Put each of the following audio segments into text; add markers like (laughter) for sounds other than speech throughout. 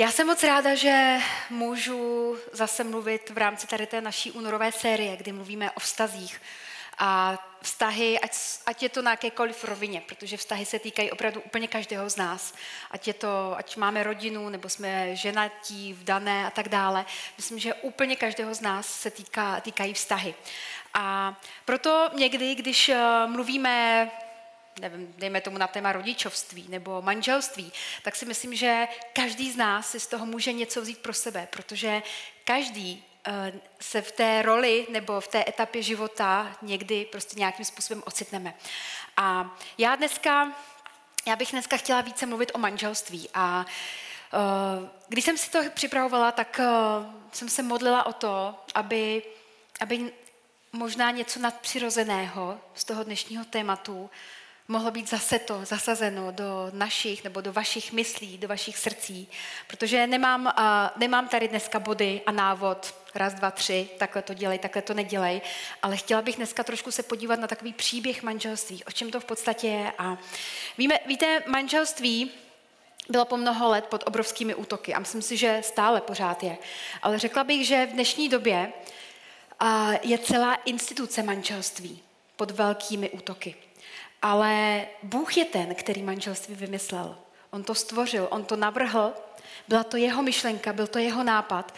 Já jsem moc ráda, že můžu zase mluvit v rámci tady té naší únorové série, kdy mluvíme o vztazích. A vztahy, ať, ať je to na jakékoliv rovině, protože vztahy se týkají opravdu úplně každého z nás. Ať, je to, ať máme rodinu, nebo jsme ženatí, vdané a tak dále. Myslím, že úplně každého z nás se týká, týkají vztahy. A proto někdy, když eh, mluvíme nevím, dejme tomu na téma rodičovství nebo manželství, tak si myslím, že každý z nás si z toho může něco vzít pro sebe, protože každý eh, se v té roli nebo v té etapě života někdy prostě nějakým způsobem ocitneme. A já dneska, já bych dneska chtěla více mluvit o manželství a eh, když jsem si to připravovala, tak eh, jsem se modlila o to, aby, aby možná něco nadpřirozeného z toho dnešního tématu mohlo být zase to zasazeno do našich nebo do vašich myslí, do vašich srdcí. Protože nemám, uh, nemám tady dneska body a návod, raz, dva, tři, takhle to dělej, takhle to nedělej, ale chtěla bych dneska trošku se podívat na takový příběh manželství, o čem to v podstatě je. A víme, víte, manželství bylo po mnoho let pod obrovskými útoky a myslím si, že stále pořád je. Ale řekla bych, že v dnešní době uh, je celá instituce manželství pod velkými útoky. Ale Bůh je ten, který manželství vymyslel. On to stvořil, on to navrhl, byla to jeho myšlenka, byl to jeho nápad.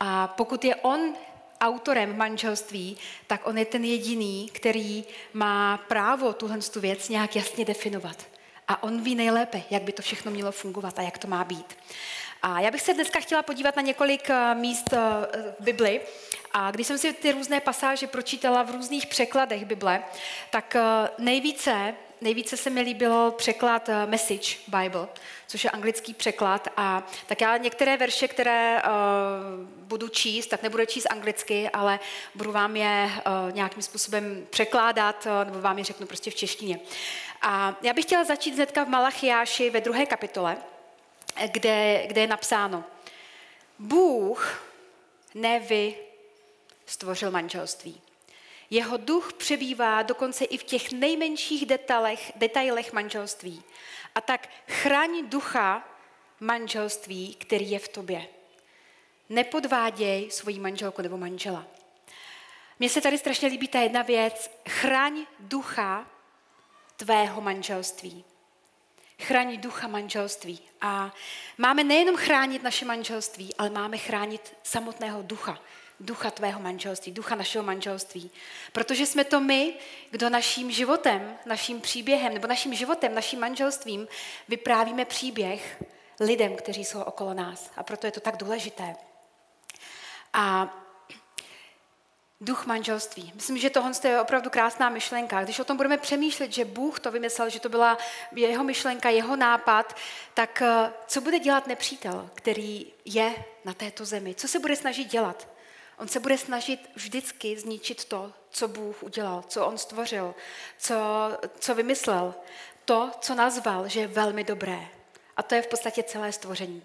A pokud je on autorem manželství, tak on je ten jediný, který má právo tuhle tu věc nějak jasně definovat. A on ví nejlépe, jak by to všechno mělo fungovat a jak to má být. A já bych se dneska chtěla podívat na několik eh, míst eh, v Bibli. A když jsem si ty různé pasáže pročítala v různých překladech Bible, tak eh, nejvíce, nejvíce se mi líbilo překlad Message Bible, což je anglický překlad. A tak já některé verše, které uh, budu číst, tak nebudu číst anglicky, ale budu vám je uh, nějakým způsobem překládat, uh, nebo vám je řeknu prostě v češtině. A já bych chtěla začít hnedka v Malachiáši ve druhé kapitole kde, kde je napsáno, Bůh, ne vy, stvořil manželství. Jeho duch přebývá dokonce i v těch nejmenších detailech, detailech manželství. A tak chraň ducha manželství, který je v tobě. Nepodváděj svoji manželku nebo manžela. Mně se tady strašně líbí ta jedna věc. Chraň ducha tvého manželství chránit ducha manželství. A máme nejenom chránit naše manželství, ale máme chránit samotného ducha. Ducha tvého manželství, ducha našeho manželství. Protože jsme to my, kdo naším životem, naším příběhem, nebo naším životem, naším manželstvím vyprávíme příběh lidem, kteří jsou okolo nás. A proto je to tak důležité. A duch manželství. Myslím, že tohle je opravdu krásná myšlenka. Když o tom budeme přemýšlet, že Bůh to vymyslel, že to byla jeho myšlenka, jeho nápad, tak eh, co bude dělat nepřítel, který je na této zemi? Co se bude snažit dělat? On se bude snažit vždycky zničit to, co Bůh udělal, co on stvořil, co, co vymyslel. To, co nazval, že je velmi dobré. A to je v podstatě celé stvoření.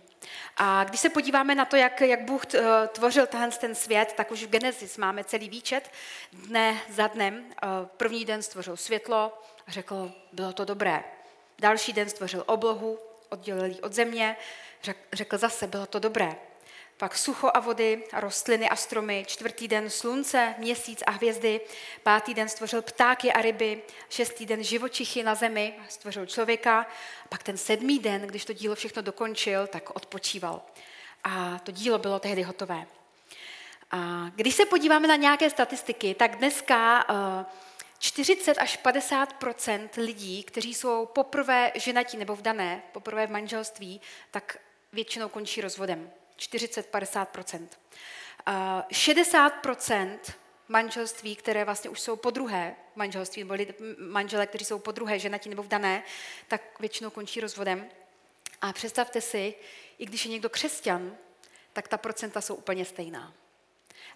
A když se podíváme na to, jak, jak Bůh eh, tvořil tenhle ten svět, tak už v Genesis máme celý výčet dne za dnem. Eh, první den stvořil světlo a řekl, bylo to dobré. Další den stvořil oblohu, oddělil ji od země, řekl zase, bylo to dobré pak sucho a vody, rostliny a stromy, čtvrtý den slunce, měsíc a hvězdy, pátý den stvořil ptáky a ryby, šestý den živočichy na zemi, stvořil člověka, pak ten sedmý den, když to dílo všechno dokončil, tak odpočíval. A to dílo bylo tehdy hotové. A když se podíváme na nějaké statistiky, tak dneska 40 až 50% lidí, kteří jsou poprvé ženatí nebo vdané, poprvé v manželství, tak většinou končí rozvodem. 40-50 60% manželství, které vlastně už jsou po druhé manželství, nebo manželé, kteří jsou po druhé ženatí nebo vdané, tak většinou končí rozvodem. A představte si, i když je někdo křesťan, tak ta procenta jsou úplně stejná.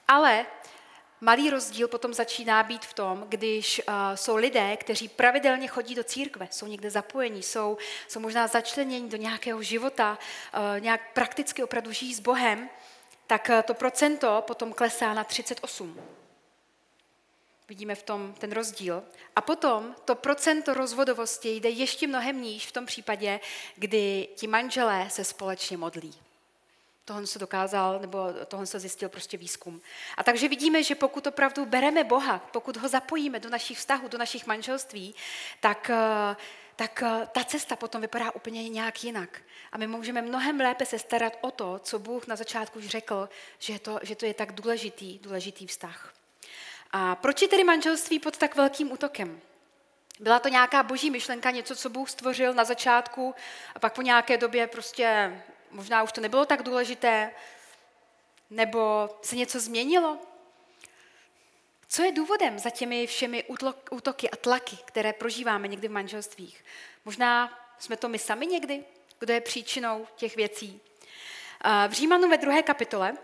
Ale malý rozdíl potom začíná být v tom, když uh, jsou lidé, kteří pravidelně chodí do církve, jsou někde zapojení, jsou, jsou možná začleněni do nějakého života, uh, nějak prakticky opravdu žijí s Bohem, tak uh, to procento potom klesá na 38. Vidíme v tom ten rozdíl. A potom to procento rozvodovosti jde ještě mnohem níž v tom případě, kdy ti manželé se společně modlí. Tohle se dokázal, nebo tohle se zjistil prostě výzkum. A takže vidíme, že pokud opravdu bereme Boha, pokud ho zapojíme do našich vztahů, do našich manželství, tak, eh, tak eh, ta cesta potom vypadá úplně nějak jinak. A my můžeme mnohem lépe se starat o to, co Bůh na začátku už řekl, že to, že to je tak důležitý, důležitý vztah. A proč je tedy manželství pod tak velkým útokem? Byla to nějaká boží myšlenka, něco, co Bůh stvořil na začátku a pak po nějaké době prostě možná už to nebylo tak důležité, nebo se něco změnilo? Co je důvodem za těmi všemi útoky a tlaky, které prožíváme někdy v manželstvích? Možná jsme to my sami někdy, kdo je příčinou těch věcí. V Římanu ve druhé kapitole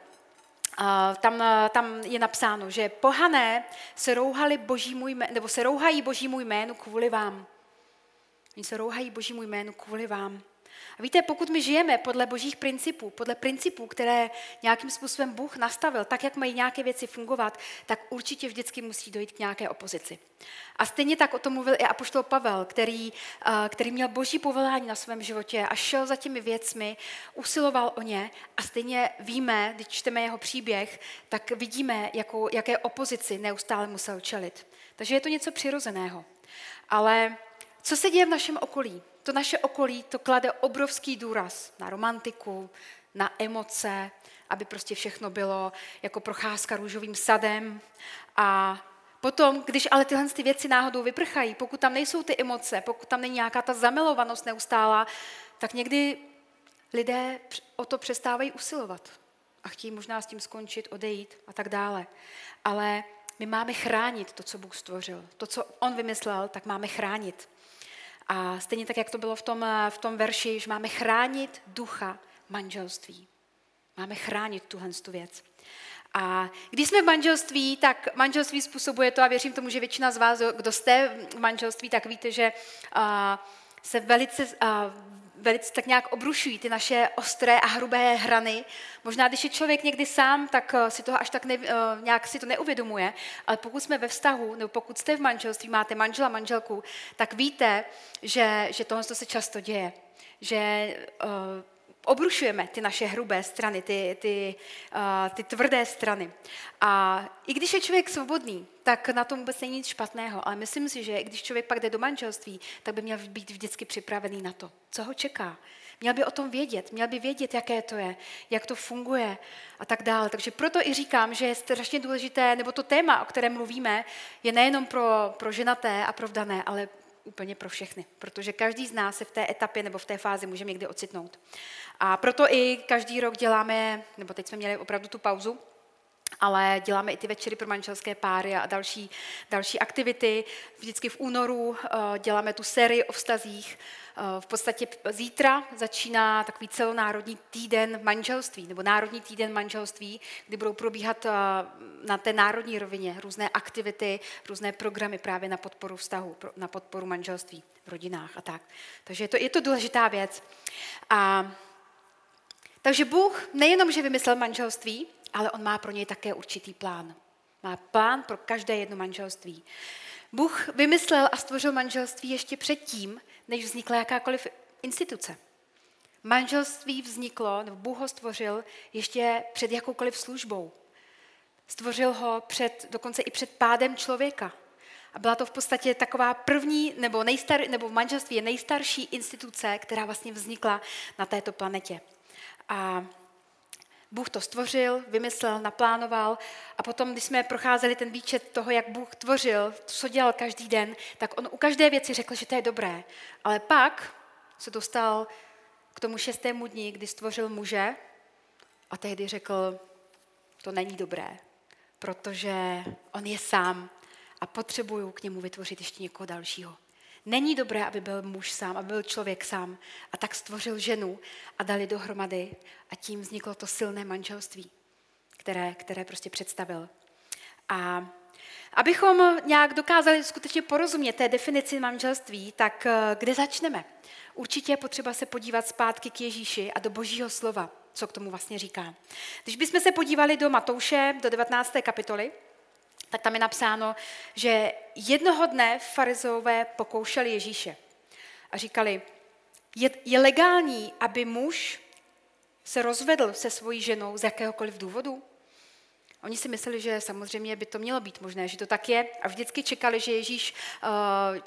tam, tam je napsáno, že pohané se rouhali božímu jménu, nebo se rouhají božímu jménu kvůli vám. Oni se rouhají božímu jménu kvůli vám. A víte, pokud my žijeme podle božích principů, podle principů, které nějakým způsobem Bůh nastavil, tak, jak mají nějaké věci fungovat, tak určitě vždycky musí dojít k nějaké opozici. A stejně tak o tom mluvil i apoštol Pavel, který, který měl boží povolání na svém životě a šel za těmi věcmi, usiloval o ně a stejně víme, když čteme jeho příběh, tak vidíme, jakou, jaké opozici neustále musel čelit. Takže je to něco přirozeného. Ale co se děje v našem okolí? To naše okolí to klade obrovský důraz na romantiku, na emoce, aby prostě všechno bylo jako procházka růžovým sadem. A potom, když ale tyhle ty věci náhodou vyprchají, pokud tam nejsou ty emoce, pokud tam není nějaká ta zamilovanost neustála, tak někdy lidé o to přestávají usilovat a chtějí možná s tím skončit, odejít a tak dále. Ale my máme chránit to, co Bůh stvořil. To, co On vymyslel, tak máme chránit. A stejně tak, jak to bylo v tom, v tom verši, že máme chránit ducha manželství. Máme chránit tuhle tu věc. A když jsme v manželství, tak manželství způsobuje to, a věřím tomu, že většina z vás, kdo jste v manželství, tak víte, že se velice velice tak nějak obrušují ty naše ostré a hrubé hrany. Možná, když je člověk někdy sám, tak eh, si toho až tak ne, eh, nějak si to neuvědomuje, ale pokud jsme ve vztahu, nebo pokud jste v manželství, máte manžela, manželku, tak víte, že, že tohle se často děje. Že uh, obrušujeme ty naše hrubé strany, ty, ty, uh, ty tvrdé strany. A i když je člověk svobodný, tak na tom vůbec není nic špatného, ale myslím si, že když člověk pak jde do manželství, tak by měl být vždycky připravený na to, co ho čeká. Měl by o tom vědět, měl by vědět, jaké to je, jak to funguje a tak dále. Takže proto i říkám, že je strašně důležité, nebo to téma, o kterém mluvíme, je nejenom pro, pro ženaté a pro vdané, ale úplně pro všechny, protože každý z nás se v té etapě nebo v té fázi může někdy ocitnout. A proto i každý rok děláme, nebo teď jsme měli opravdu tu pauzu, ale děláme i ty večery pro manželské páry a další, další aktivity. Vždycky v únoru eh, děláme tu sérii o vztazích. Eh, v podstatě zítra začíná takový celonárodní týden manželství, nebo národní týden manželství, kdy budou probíhat eh, na té národní rovině různé aktivity, různé programy právě na podporu vztahu, na podporu manželství v rodinách a tak. Takže je to, je to důležitá věc. A, takže Bůh nejenom, že vymyslel manželství, ale on má pro něj také určitý plán. Má plán pro každé jedno manželství. Bůh vymyslel a stvořil manželství ještě předtím, než vznikla jakákoliv instituce. Manželství vzniklo, nebo Bůh ho stvořil ještě před jakoukoliv službou. Stvořil ho před, dokonce i před pádem člověka. A byla to v podstatě taková první, nebo, nejstar, nebo v manželství je nejstarší instituce, která vlastně vznikla na této planetě. A Bůh to stvořil, vymyslel, naplánoval a potom, když jsme procházeli ten výčet toho, jak Bůh tvořil, co dělal každý den, tak on u každé věci řekl, že to je dobré. Ale pak se dostal k tomu šestému dní, kdy stvořil muže a tehdy řekl, to není dobré, protože on je sám a potřebuju k němu vytvořit ještě někoho dalšího. Není dobré, aby byl muž sám, aby byl člověk sám. A tak stvořil ženu a dali dohromady a tím vzniklo to silné manželství, které, které prostě představil. A abychom nějak dokázali skutečně porozumět té definici manželství, tak eh, kde začneme? Určitě je potřeba se podívat zpátky k Ježíši a do Božího slova, co k tomu vlastně říká. Když bychom se podívali do Matouše, do 19. kapitoly, tak tam je napsáno, že jednoho dne farizové pokoušeli Ježíše a říkali, je, je legální, aby muž se rozvedl se svojí ženou z jakéhokoliv důvodu? Oni si mysleli, že samozřejmě by to mělo být možné, že to tak je a vždycky čekali, že Ježíš, uh,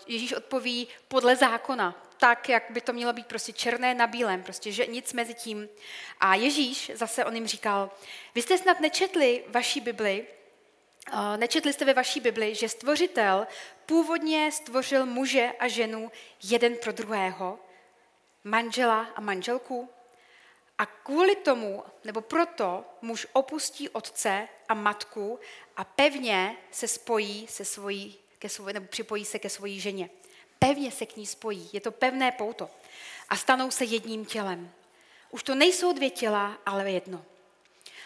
Ježíš odpoví podle zákona, tak, jak by to mělo být prostě černé na bílém, prostě že nic mezi tím. A Ježíš zase on jim říkal, vy jste snad nečetli vaší Bibli, nečetli jste ve vaší Bibli, že stvořitel původně stvořil muže a ženu jeden pro druhého, manžela a manželku, a kvůli tomu, nebo proto, muž opustí otce a matku a pevně se spojí se svojí, ke svojí, nebo připojí se ke svojí ženě. Pevně se k ní spojí. Je to pevné pouto. A stanou se jedním tělem. Už to nejsou dvě těla, ale jedno.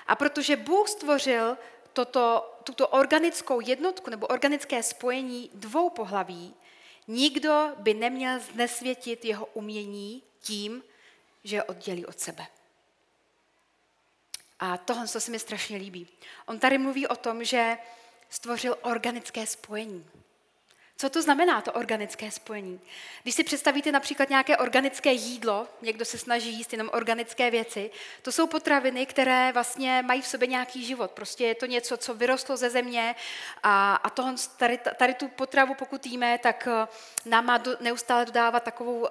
A protože Bůh stvořil toto, tuto organickou jednotku nebo organické spojení dvou pohlaví, nikdo by neměl znesvětit jeho umění tím, že je oddělí od sebe. A tohle se mi strašně líbí. On tady mluví o tom, že stvořil organické spojení. Co to znamená, to organické spojení? Když si představíte například nějaké organické jídlo, někdo se snaží jíst jenom organické věci, to jsou potraviny, které vlastně mají v sobě nějaký život. Prostě je to něco, co vyrostlo ze země a, a tohle, tady, tady tu potravu, pokud jíme, tak eh, nám má do, neustále dodávat takovou uh,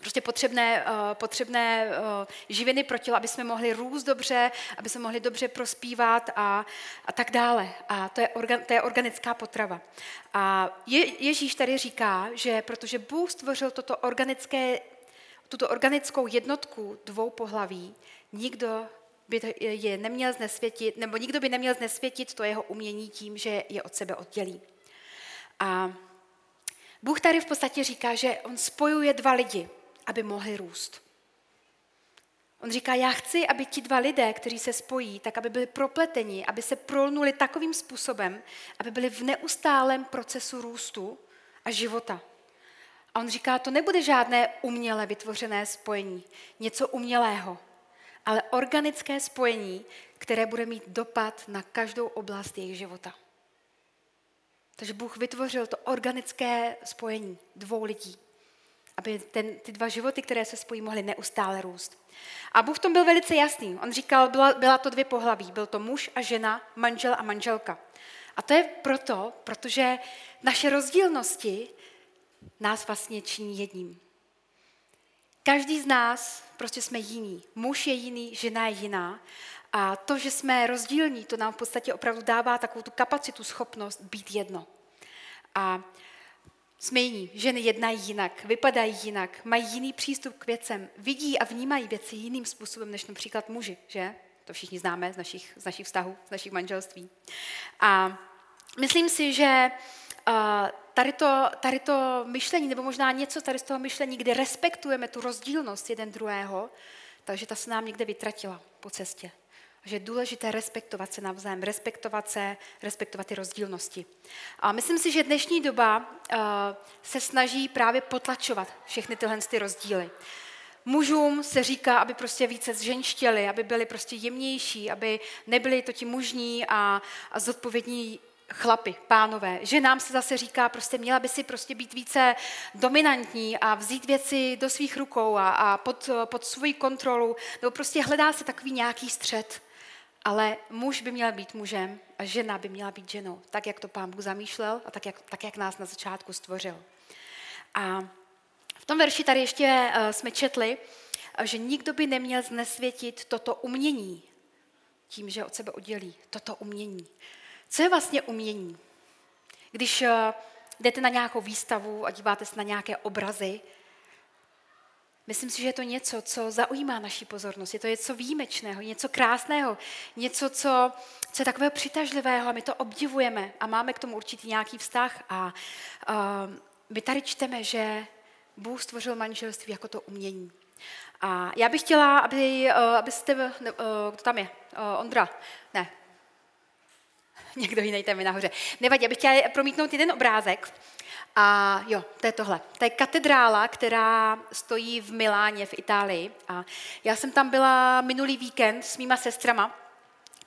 prostě potřebné, uh, potřebné uh, živiny pro tělo, aby jsme mohli růst dobře, aby jsme mohli dobře prospívat a, a tak dále. A to je, organ, to je organická potrava. A Je, Ježíš tady říká, že protože Bůh stvořil toto organické, tuto organickou jednotku dvou pohlaví, nikdo by je neměl znesvětit, nebo nikdo by neměl znesvětit to jeho umění tím, že je od sebe oddělí. A Bůh tady v podstatě říká, že on spojuje dva lidi aby mohli růst. On říká, já chci, aby ti dva lidé, kteří se spojí, tak aby byli propleteni, aby se prolnuli takovým způsobem, aby byli v neustálém procesu růstu a života. A on říká, to nebude žádné uměle vytvořené spojení, něco umělého, ale organické spojení, které bude mít dopad na každou oblast jejich života. Takže Bůh vytvořil to organické spojení dvou lidí aby ten, ty dva životy, které se spojí, mohly neustále růst. A Bůh v tom byl velice jasný. On říkal, byla, byla to dvě pohlaví. Byl to muž a žena, manžel a manželka. A to je proto, protože naše rozdílnosti nás vlastně činí jedním. Každý z nás prostě jsme jiný. Muž je jiný, žena je jiná. A to, že jsme rozdílní, to nám v podstatě opravdu dává takovou tu kapacitu, schopnost být jedno. A jiní, ženy jednají jinak, vypadají jinak, mají jiný přístup k věcem, vidí a vnímají věci jiným způsobem než například muži, že? To všichni známe z našich, z našich vztahů, z našich manželství. A myslím si, že uh, tady to, tady to myšlení, nebo možná něco tady z toho myšlení, kde respektujeme tu rozdílnost jeden druhého, takže ta se nám někde vytratila po cestě že je důležité respektovat se navzájem, respektovat se, respektovat ty rozdílnosti. A myslím si, že dnešní doba uh, se snaží právě potlačovat všechny tyhle ty rozdíly. Mužům se říká, aby prostě více zženštěli, aby byli prostě jemnější, aby nebyli to ti mužní a, a zodpovědní chlapy, pánové. Že nám se zase říká, prostě měla by si prostě být více dominantní a vzít věci do svých rukou a, a pod, pod svoji kontrolu, nebo prostě hledá se takový nějaký střed. Ale muž by měl být mužem a žena by měla být ženou, tak jak to pán Bůh zamýšlel a tak jak, tak, jak nás na začátku stvořil. A v tom verši tady ještě uh, jsme četli, že nikdo by neměl znesvětit toto umění tím, že od sebe oddělí toto umění. Co je vlastně umění? Když uh, jdete na nějakou výstavu a díváte se na nějaké obrazy, Myslím si, že je to něco, co zaujímá naši pozornost. Je to něco výjimečného, něco krásného, něco, co, co je takového přitažlivého a my to obdivujeme a máme k tomu určitý nějaký vztah. A uh, my tady čteme, že Bůh stvořil manželství jako to umění. A já bych chtěla, aby, uh, abyste, uh, kdo tam je? Uh, Ondra? Ne. (laughs) Někdo jiný tam je nahoře. Nevadí, já bych chtěla promítnout jeden obrázek. A jo, to je tohle. To je katedrála, která stojí v Miláně v Itálii. A já jsem tam byla minulý víkend s mýma sestrama.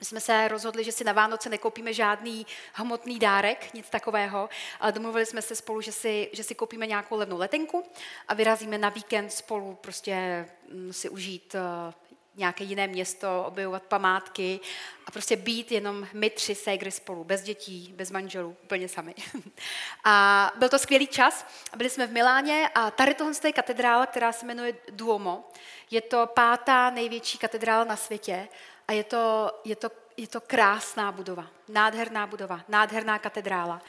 My jsme se rozhodli, že si na Vánoce nekoupíme žádný hmotný dárek, nic takového, ale domluvili jsme se spolu, že si, že si koupíme nějakou levnou letenku a vyrazíme na víkend spolu prostě mm, si užít eh, nějaké jiné město, objevovat památky a prostě být jenom my tři ségry spolu, bez dětí, bez manželů, úplně sami. (laughs) A byl to skvělý čas. Byli jsme v Miláně a tady tohle je katedrála, která se jmenuje Duomo. Je to pátá největší katedrála na světě a je to, je to, je to krásná budova, nádherná budova, nádherná katedrála.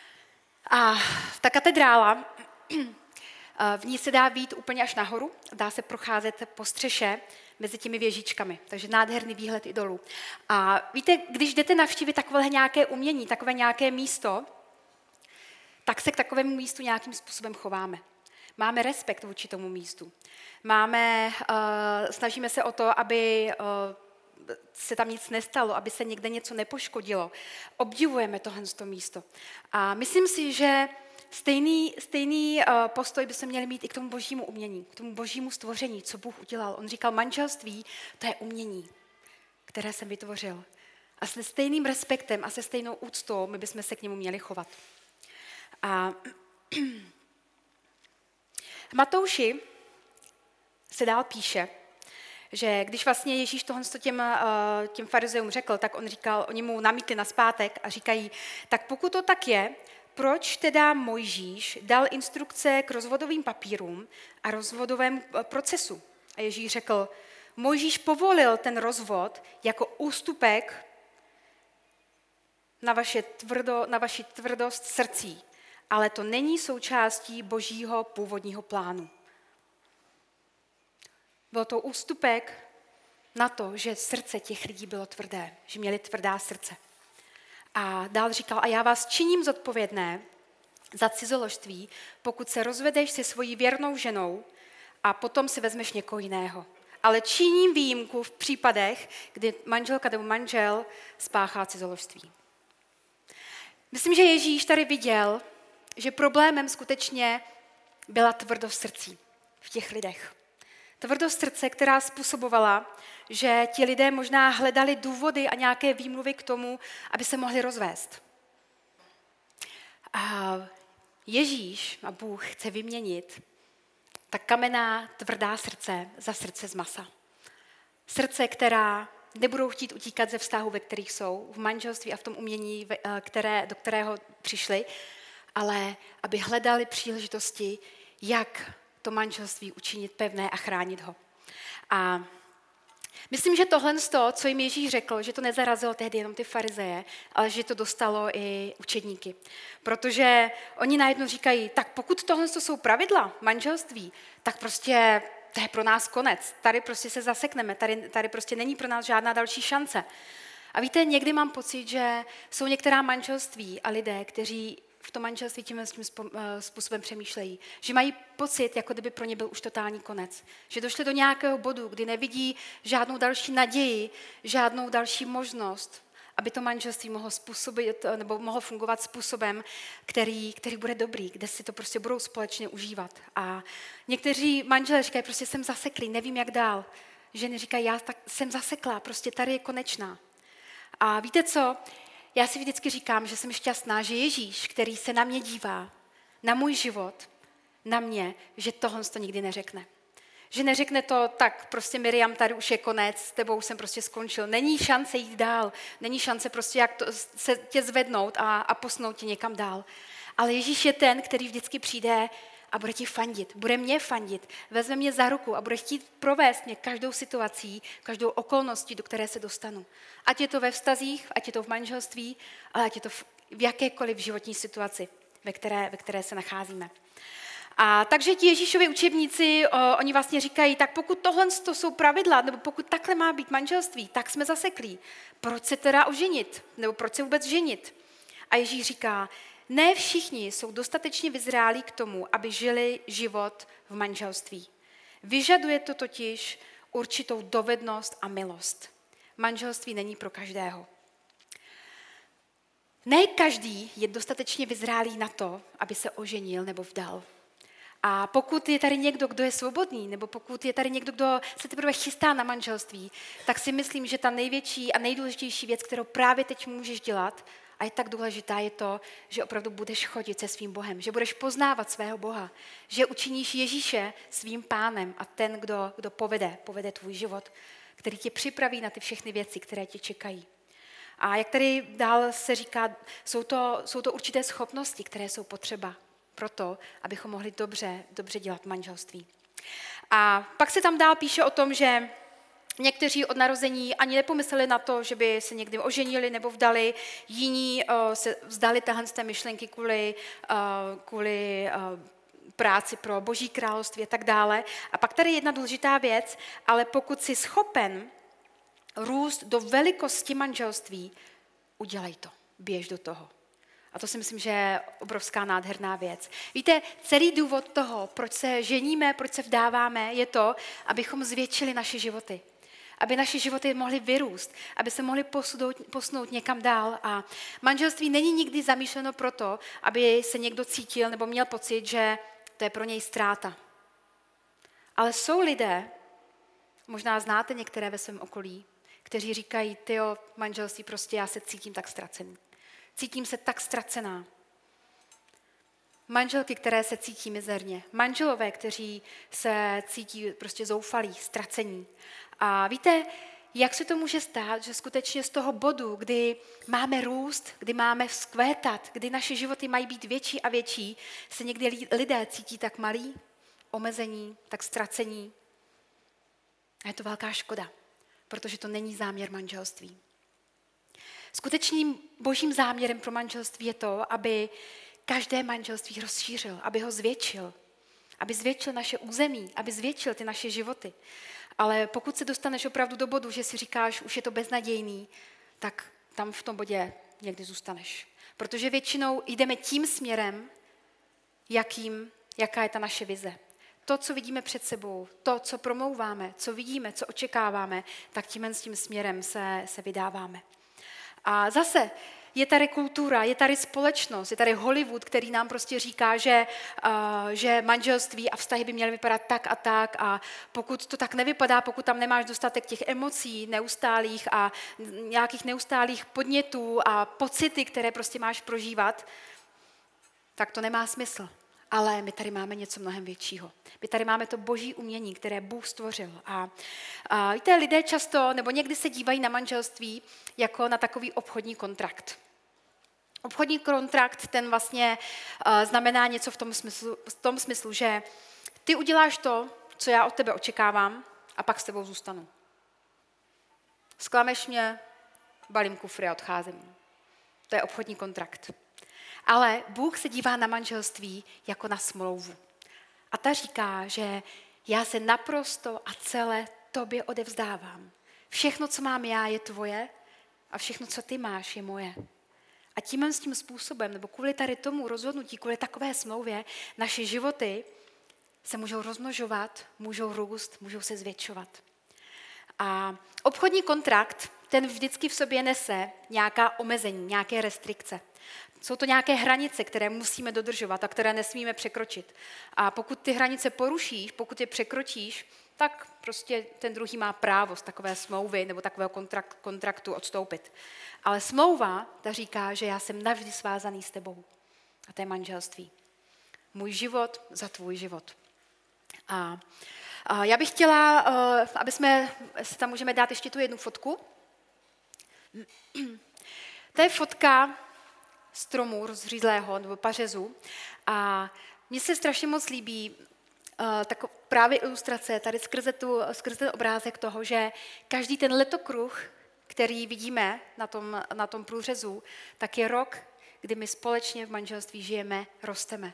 A ta katedrála, (clears throat) v ní se dá být úplně až nahoru, dá se procházet po střeše mezi těmi věžičkami, takže nádherný výhled i dolů. A víte, když jdete navštívit takové nějaké umění, takové nějaké místo, tak se k takovému místu nějakým způsobem chováme. Máme respekt vůči tomu místu. Máme, uh, snažíme se o to, aby uh, se tam nic nestalo, aby se někde něco nepoškodilo. Obdivujeme tohle místo. A myslím si, že Stejný, stejný uh, postoj by se měli mít i k tomu božímu umění, k tomu božímu stvoření, co Bůh udělal. On říkal, manželství, to je umění, které jsem vytvořil. A se stejným respektem a se stejnou úctou my bychom se k němu měli chovat. A (clears throat) Matouši se dál píše, že když vlastně Ježíš tohle těm, eh, těm farizeům řekl, tak on říkal, oni mu namítli na zpátek a říkají, tak pokud to tak je, proč teda Mojžíš dal instrukce k rozvodovým papírům a rozvodovému eh, procesu. A Ježíš řekl, Mojžíš povolil ten rozvod jako ústupek na, vaše tvrdo, na vaši tvrdost srdcí, ale to není součástí božího původního plánu. Byl to ústupek na to, že srdce těch lidí bylo tvrdé, že měli tvrdá srdce. A dál říkal, a já vás činím zodpovědné za cizoložství, pokud se rozvedeš se svojí věrnou ženou a potom si vezmeš někoho jiného. Ale činím výjimku v případech, kdy manželka nebo manžel spáchá cizoložství. Myslím, že Ježíš tady viděl, že problémem skutečně byla tvrdost srdcí v těch lidech. Tvrdost srdce, která způsobovala, že ti lidé možná hledali důvody a nějaké výmluvy k tomu, aby se mohli rozvést. A Ježíš a Bůh chce vyměnit ta kamená, tvrdá srdce za srdce z masa. Srdce, která nebudou chtít utíkat ze vztahu, ve kterých jsou, v manželství a v tom umění, eh, které, do kterého přišli, ale aby hledali příležitosti, jak to manželství učinit pevné a chránit ho. A Myslím, že tohle z toho, co jim Ježíš řekl, že to nezarazilo tehdy jenom ty farizeje, ale že to dostalo i učedníky. Protože oni najednou říkají, tak pokud tohle jsou pravidla manželství, tak prostě to je pro nás konec. Tady prostě se zasekneme, tady, tady prostě není pro nás žádná další šance. A víte, někdy mám pocit, že jsou některá manželství a lidé, kteří v tom manželství tím eh, způsobem přemýšlejí. Že mají pocit, jako kdyby pro ně byl už totální konec. Že došli do nějakého bodu, kdy nevidí žádnou další naději, žádnou další možnost, aby to manželství mohlo způsobit, eh, nebo mohlo fungovat způsobem, který, který bude dobrý, kde si to prostě budou společně užívat. A někteří manželé říkají, prostě jsem zaseklý, nevím jak dál. Ženy říkají, já tak jsem zaseklá, prostě tady je konečná. A víte co? Já si vždycky říkám, že jsem šťastná, že Ježíš, který se na mě dívá, na můj život, na mě, že tohle to nikdy neřekne. Že neřekne to, tak prostě Miriam, tady už je konec, s tebou jsem prostě skončil. Není šance jít dál, není šance prostě jak to, se tě zvednout a, a posnout tě někam dál. Ale Ježíš je ten, který vždycky přijde a bude ti fandit, bude mě fandit, vezme mě za ruku a bude chtít provést mě každou situací, každou okolností, do které se dostanu. Ať je to ve vztazích, ať je to v manželství, ale ať je to v, jakékoliv životní situaci, ve které, ve které se nacházíme. A takže ti Ježíšovi učebníci, o, oni vlastně říkají, tak pokud tohle to jsou pravidla, nebo pokud takhle má být manželství, tak jsme zaseklí. Proč se teda oženit? Nebo proč se vůbec ženit? A Ježíš říká, ne všichni jsou dostatečně vyzrálí k tomu, aby žili život v manželství. Vyžaduje to totiž určitou dovednost a milost. Manželství není pro každého. Ne každý je dostatečně vyzrálý na to, aby se oženil nebo vdal. A pokud je tady někdo, kdo je svobodný, nebo pokud je tady někdo, kdo se teprve chystá na manželství, tak si myslím, že ta největší a nejdůležitější věc, kterou právě teď můžeš dělat, a je tak důležitá je to, že opravdu budeš chodit se svým Bohem, že budeš poznávat svého Boha, že učiníš Ježíše svým pánem a ten, kdo, kdo povede, povede tvůj život. který tě připraví na ty všechny věci, které tě čekají. A jak tady dál se říká, jsou to, jsou to určité schopnosti, které jsou potřeba pro to, abychom mohli dobře, dobře dělat manželství. A pak se tam dál píše o tom, že Někteří od narození ani nepomysleli na to, že by se někdy oženili nebo vdali, jiní uh, se vzdali téhle té myšlenky kvůli, uh, kvůli uh, práci pro boží království a tak dále. A pak tady jedna důležitá věc, ale pokud jsi schopen růst do velikosti manželství, udělej to, běž do toho. A to si myslím, že je obrovská nádherná věc. Víte, celý důvod toho, proč se ženíme, proč se vdáváme, je to, abychom zvětšili naše životy. Aby naše životy mohly vyrůst, aby se mohly posunout, posunout někam dál. A manželství není nikdy zamýšleno proto, aby se někdo cítil nebo měl pocit, že to je pro něj ztráta. Ale jsou lidé, možná znáte některé ve svém okolí, kteří říkají, ty manželství, prostě já se cítím tak ztracený. Cítím se tak ztracená. Manželky, které se cítí mizerně. Manželové, kteří se cítí prostě zoufalí, ztracení. A víte, jak se to může stát, že skutečně z toho bodu, kdy máme růst, kdy máme vzkvétat, kdy naše životy mají být větší a větší, se někdy lidé cítí tak malí, omezení, tak ztracení. A je to velká škoda, protože to není záměr manželství. Skutečným božím záměrem pro manželství je to, aby každé manželství rozšířil, aby ho zvětšil, aby zvětšil naše území, aby zvětšil ty naše životy. Ale pokud se dostaneš opravdu do bodu, že si říkáš, už je to beznadějný, tak tam v tom bodě někdy zůstaneš. Protože většinou jdeme tím směrem, jakým, jaká je ta naše vize. To, co vidíme před sebou, to, co promlouváme, co vidíme, co očekáváme, tak tím s tím směrem se, se vydáváme. A zase je tady kultura, je tady společnost, je tady Hollywood, který nám prostě říká, že, uh, že manželství a vztahy by měly vypadat tak a tak a pokud to tak nevypadá, pokud tam nemáš dostatek těch emocí neustálých a nějakých neustálých podnětů a pocity, které prostě máš prožívat, tak to nemá smysl. Ale my tady máme něco mnohem většího. My tady máme to boží umění, které Bůh stvořil. A, a víte, lidé často, nebo někdy se dívají na manželství jako na takový obchodní kontrakt. Obchodní kontrakt, ten vlastně uh, znamená něco v tom, smyslu, v tom smyslu, že ty uděláš to, co já od tebe očekávám, a pak s tebou zůstanu. Sklameš mě, balím kufry a odcházím. To je obchodní kontrakt. Ale Bůh se dívá na manželství jako na smlouvu. A ta říká, že já se naprosto a celé tobě odevzdávám. Všechno, co mám já, je tvoje a všechno, co ty máš, je moje. A tím s tím způsobem, nebo kvůli tady tomu rozhodnutí, kvůli takové smlouvě, naše životy se můžou rozmnožovat, můžou růst, můžou se zvětšovat. A obchodní kontrakt, ten vždycky v sobě nese nějaká omezení, nějaké restrikce. Jsou to nějaké hranice, které musíme dodržovat a které nesmíme překročit. A pokud ty hranice porušíš, pokud je překročíš, tak prostě ten druhý má právo z takové smlouvy nebo takového kontrakt, kontraktu odstoupit. Ale smlouva, ta říká, že já jsem navždy svázaný s tebou. A to je manželství. Můj život za tvůj život. A, a já bych chtěla, uh, aby jsme, si tam můžeme dát ještě tu jednu fotku. To je fotka stromu rozřízlého nebo pařezu. A mně se strašně moc líbí tak právě ilustrace tady skrze, tu, skrze ten obrázek toho, že každý ten letokruh, který vidíme na tom, na tom průřezu, tak je rok, kdy my společně v manželství žijeme, rosteme.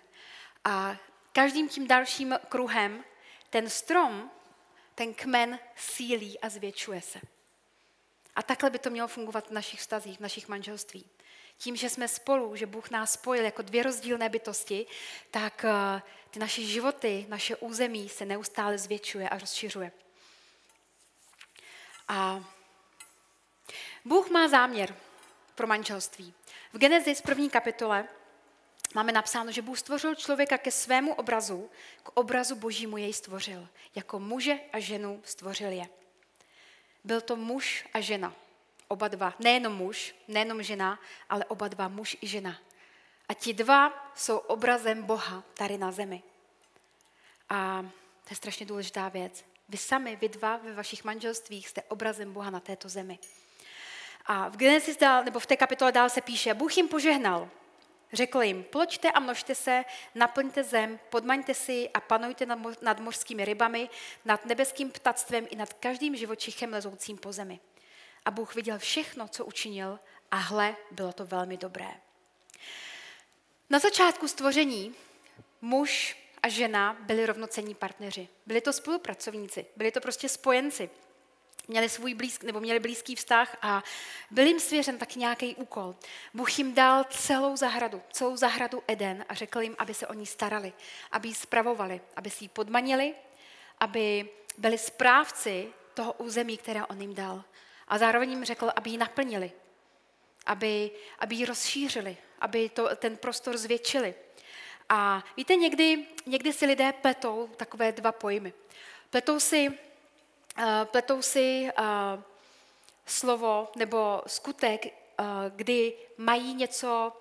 A každým tím dalším kruhem ten strom, ten kmen sílí a zvětšuje se. A takhle by to mělo fungovat v našich vztazích, v našich manželství. Tím, že jsme spolu, že Bůh nás spojil jako dvě rozdílné bytosti, tak eh, ty naše životy, naše území se neustále zvětšuje a rozšiřuje. A Bůh má záměr pro manželství. V Genesis první kapitole máme napsáno, že Bůh stvořil člověka ke svému obrazu, k obrazu božímu jej stvořil. Jako muže a ženu stvořil je. Byl to muž a žena. Oba dva. Nejenom muž, nejenom žena, ale oba dva, muž i žena. A ti dva jsou obrazem Boha tady na zemi. A to je strašně důležitá věc. Vy sami, vy dva ve vašich manželstvích jste obrazem Boha na této zemi. A v Genesis dál, nebo v té kapitole dál se píše, Bůh jim požehnal. Řekl jim, ploďte a množte se, naplňte zem, podmaňte si a panujte nad, nad mořskými rybami, nad nebeským ptactvem i nad každým živočichem lezoucím po zemi. A Bůh viděl všechno, co učinil a hle, bylo to velmi dobré. Na začátku stvoření muž a žena byli rovnocenní partneři. Byli to spolupracovníci, byli to prostě spojenci. Měli svůj blízký, nebo měli blízký vztah a byl jim svěřen tak nějaký úkol. Bůh jim dal celou zahradu, celou zahradu Eden a řekl jim, aby se o ní starali, aby ji spravovali, aby si ji podmanili, aby byli správci toho území, které on jim dal. A zároveň jim řekl, aby ji naplnili, aby, aby ji rozšířili, aby to, ten prostor zvětšili. A víte, někdy, někdy si lidé pletou takové dva pojmy. Pletou si, uh, pletou si uh, slovo nebo skutek, uh, kdy mají něco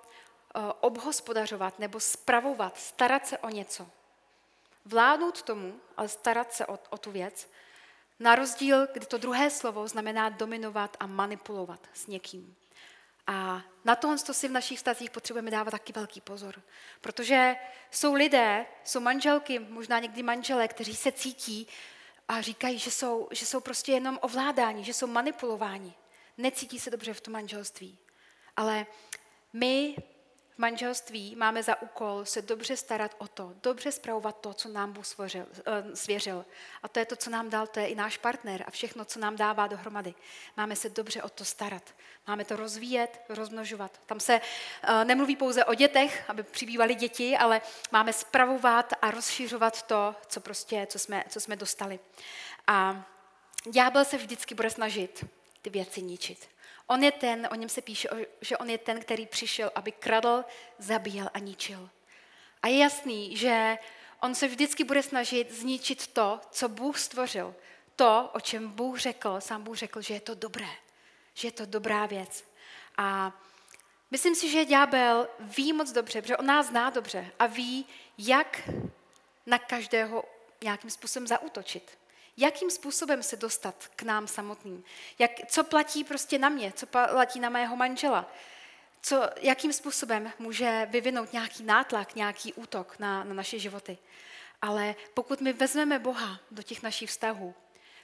uh, obhospodařovat nebo spravovat, starat se o něco. Vládnout tomu, ale starat se o, o tu věc, na rozdíl, kdy to druhé slovo znamená dominovat a manipulovat s někým. A na tohle si v našich vztazích potřebujeme dávat taky velký pozor. Protože jsou lidé, jsou manželky, možná někdy manželé, kteří se cítí a říkají, že jsou, že jsou prostě jenom ovládáni, že jsou manipulováni. Necítí se dobře v tom manželství. Ale my manželství máme za úkol se dobře starat o to, dobře zpravovat to, co nám Bůh svěřil, eh, svěřil. A to je to, co nám dal, to je i náš partner a všechno, co nám dává dohromady. Máme se dobře o to starat. Máme to rozvíjet, rozmnožovat. Tam se uh, nemluví pouze o dětech, aby přibývali děti, ale máme spravovat a rozšiřovat to, co, prostě, co, jsme, co jsme dostali. A ďábel se vždycky bude snažit ty věci ničit. On je ten, o něm se píše, že on je ten, který přišel, aby kradl, zabíjel a ničil. A je jasný, že on se vždycky bude snažit zničit to, co Bůh stvořil. To, o čem Bůh řekl, sám Bůh řekl, že je to dobré, že je to dobrá věc. A myslím si, že ďábel ví moc dobře, protože on nás zná dobře a ví, jak na každého nějakým způsobem zautočit jakým způsobem se dostat k nám samotným. Jak, co platí prostě na mě, co platí na mého manžela. Co, jakým způsobem může vyvinout nějaký nátlak, nějaký útok na, na naše životy. Ale pokud my vezmeme Boha do těch našich vztahů,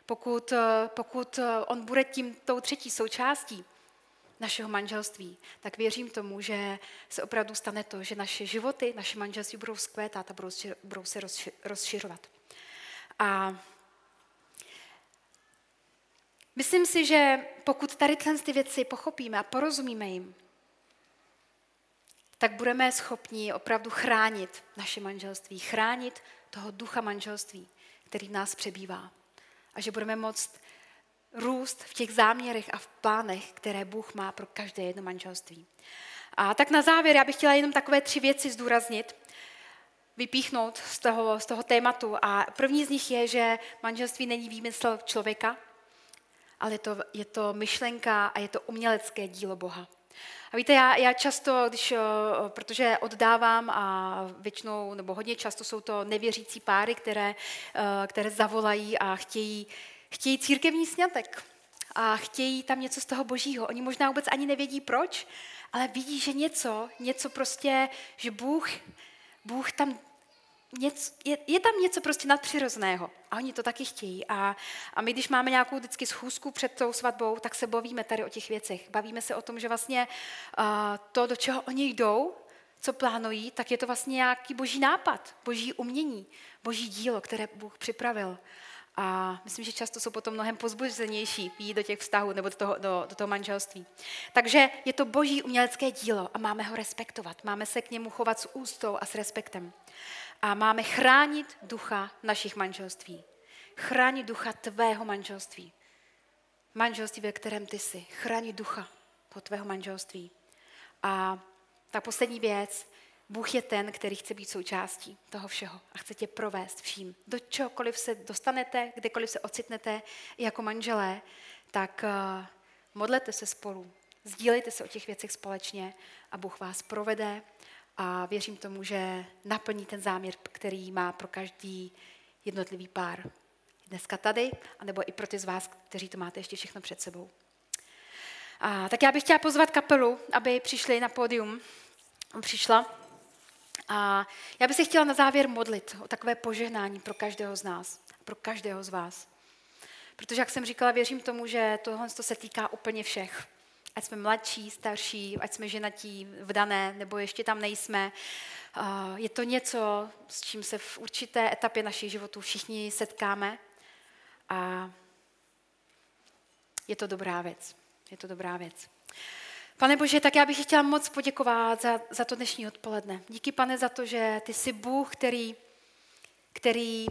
pokud, pokud on bude tím tou třetí součástí našeho manželství, tak věřím tomu, že se opravdu stane to, že naše životy, naše manželství budou skvétat a budou, budou se rozšiřovat. A Myslím si, že pokud tady ty věci pochopíme a porozumíme jim, tak budeme schopni opravdu chránit naše manželství, chránit toho ducha manželství, který v nás přebývá. A že budeme moct růst v těch záměrech a v plánech, které Bůh má pro každé jedno manželství. A tak na závěr já bych chtěla jenom takové tři věci zdůraznit, vypíchnout z toho, z toho tématu. A první z nich je, že manželství není výmysl člověka, ale to, je to myšlenka a je to umělecké dílo Boha. A víte, já, já často, když, protože oddávám a většinou, nebo hodně často jsou to nevěřící páry, které, které zavolají a chtějí, chtějí církevní snětek a chtějí tam něco z toho božího. Oni možná vůbec ani nevědí proč, ale vidí, že něco, něco prostě, že Bůh, Bůh tam něco, je, je tam něco prostě nadpřirozeného a oni to taky chtějí. A, a my, když máme nějakou vždycky schůzku před tou svatbou, tak se bavíme tady o těch věcech. Bavíme se o tom, že vlastně uh, to, do čeho oni jdou, co plánují, tak je to vlastně nějaký boží nápad, boží umění, boží dílo, které Bůh připravil. A myslím, že často jsou potom mnohem pozbuzenější jít do těch vztahů nebo do toho, do, do toho manželství. Takže je to boží umělecké dílo a máme ho respektovat. Máme se k němu chovat s ústou a s respektem. A máme chránit ducha našich manželství. Chránit ducha tvého manželství. Manželství, ve kterém ty jsi. Chránit ducha toho tvého manželství. A ta poslední věc, Bůh je ten, který chce být součástí toho všeho a chce tě provést vším. Do čehokoliv se dostanete, kdekoliv se ocitnete jako manželé, tak uh, modlete se spolu, sdílejte se o těch věcech společně a Bůh vás provede a věřím tomu, že naplní ten záměr, který má pro každý jednotlivý pár. dneska tady, anebo i pro ty z vás, kteří to máte ještě všechno před sebou. A, tak já bych chtěla pozvat kapelu, aby přišli na pódium. Přišla. A já bych se chtěla na závěr modlit o takové požehnání pro každého z nás, pro každého z vás. Protože, jak jsem říkala, věřím tomu, že tohle se týká úplně všech. Ať jsme mladší, starší, ať jsme ženatí, vdané, nebo ještě tam nejsme. Je to něco, s čím se v určité etapě našich životů všichni setkáme. A je to dobrá věc. Je to dobrá věc. Pane Bože, tak já bych chtěla moc poděkovat za, za to dnešní odpoledne. Díky, pane, za to, že ty jsi Bůh, který, který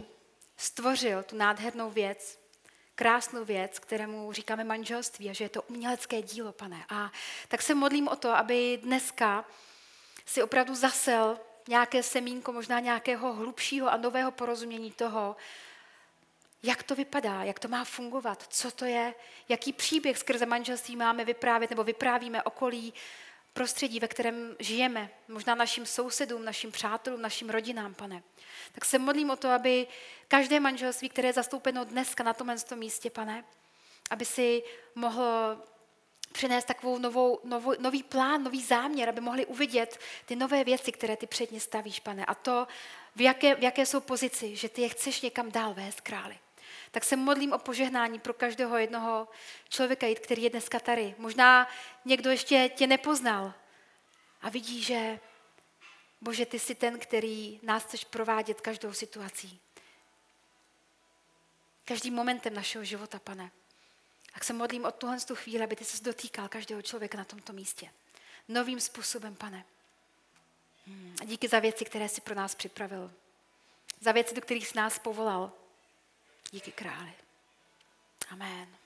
stvořil tu nádhernou věc, krásnou věc, kterému říkáme manželství a že je to umělecké dílo, pane. A tak se modlím o to, aby dneska si opravdu zasel nějaké semínko, možná nějakého hlubšího a nového porozumění toho, jak to vypadá, jak to má fungovat, co to je, jaký příběh skrze manželství máme vyprávět nebo vyprávíme okolí, prostředí, ve kterém žijeme, možná našim sousedům, našim přátelům, našim rodinám, pane. Tak se modlím o to, aby každé manželství, které je zastoupeno dneska na tomhle místě, pane, aby si mohl přinést takovou novou, novou, nový plán, nový záměr, aby mohli uvidět ty nové věci, které ty před ně stavíš, pane. A to, v jaké, v jaké jsou pozici, že ty je chceš někam dál vést, králi tak se modlím o požehnání pro každého jednoho člověka, který je dneska tady. Možná někdo ještě tě nepoznal a vidí, že Bože, ty jsi ten, který nás chceš provádět každou situací. Každým momentem našeho života, pane. Tak se modlím od tuhle tu chvíli, aby ty se dotýkal každého člověka na tomto místě. Novým způsobem, pane. Hmm. A díky za věci, které jsi pro nás připravil. Za věci, do kterých jsi nás povolal. Díky králi. Amen.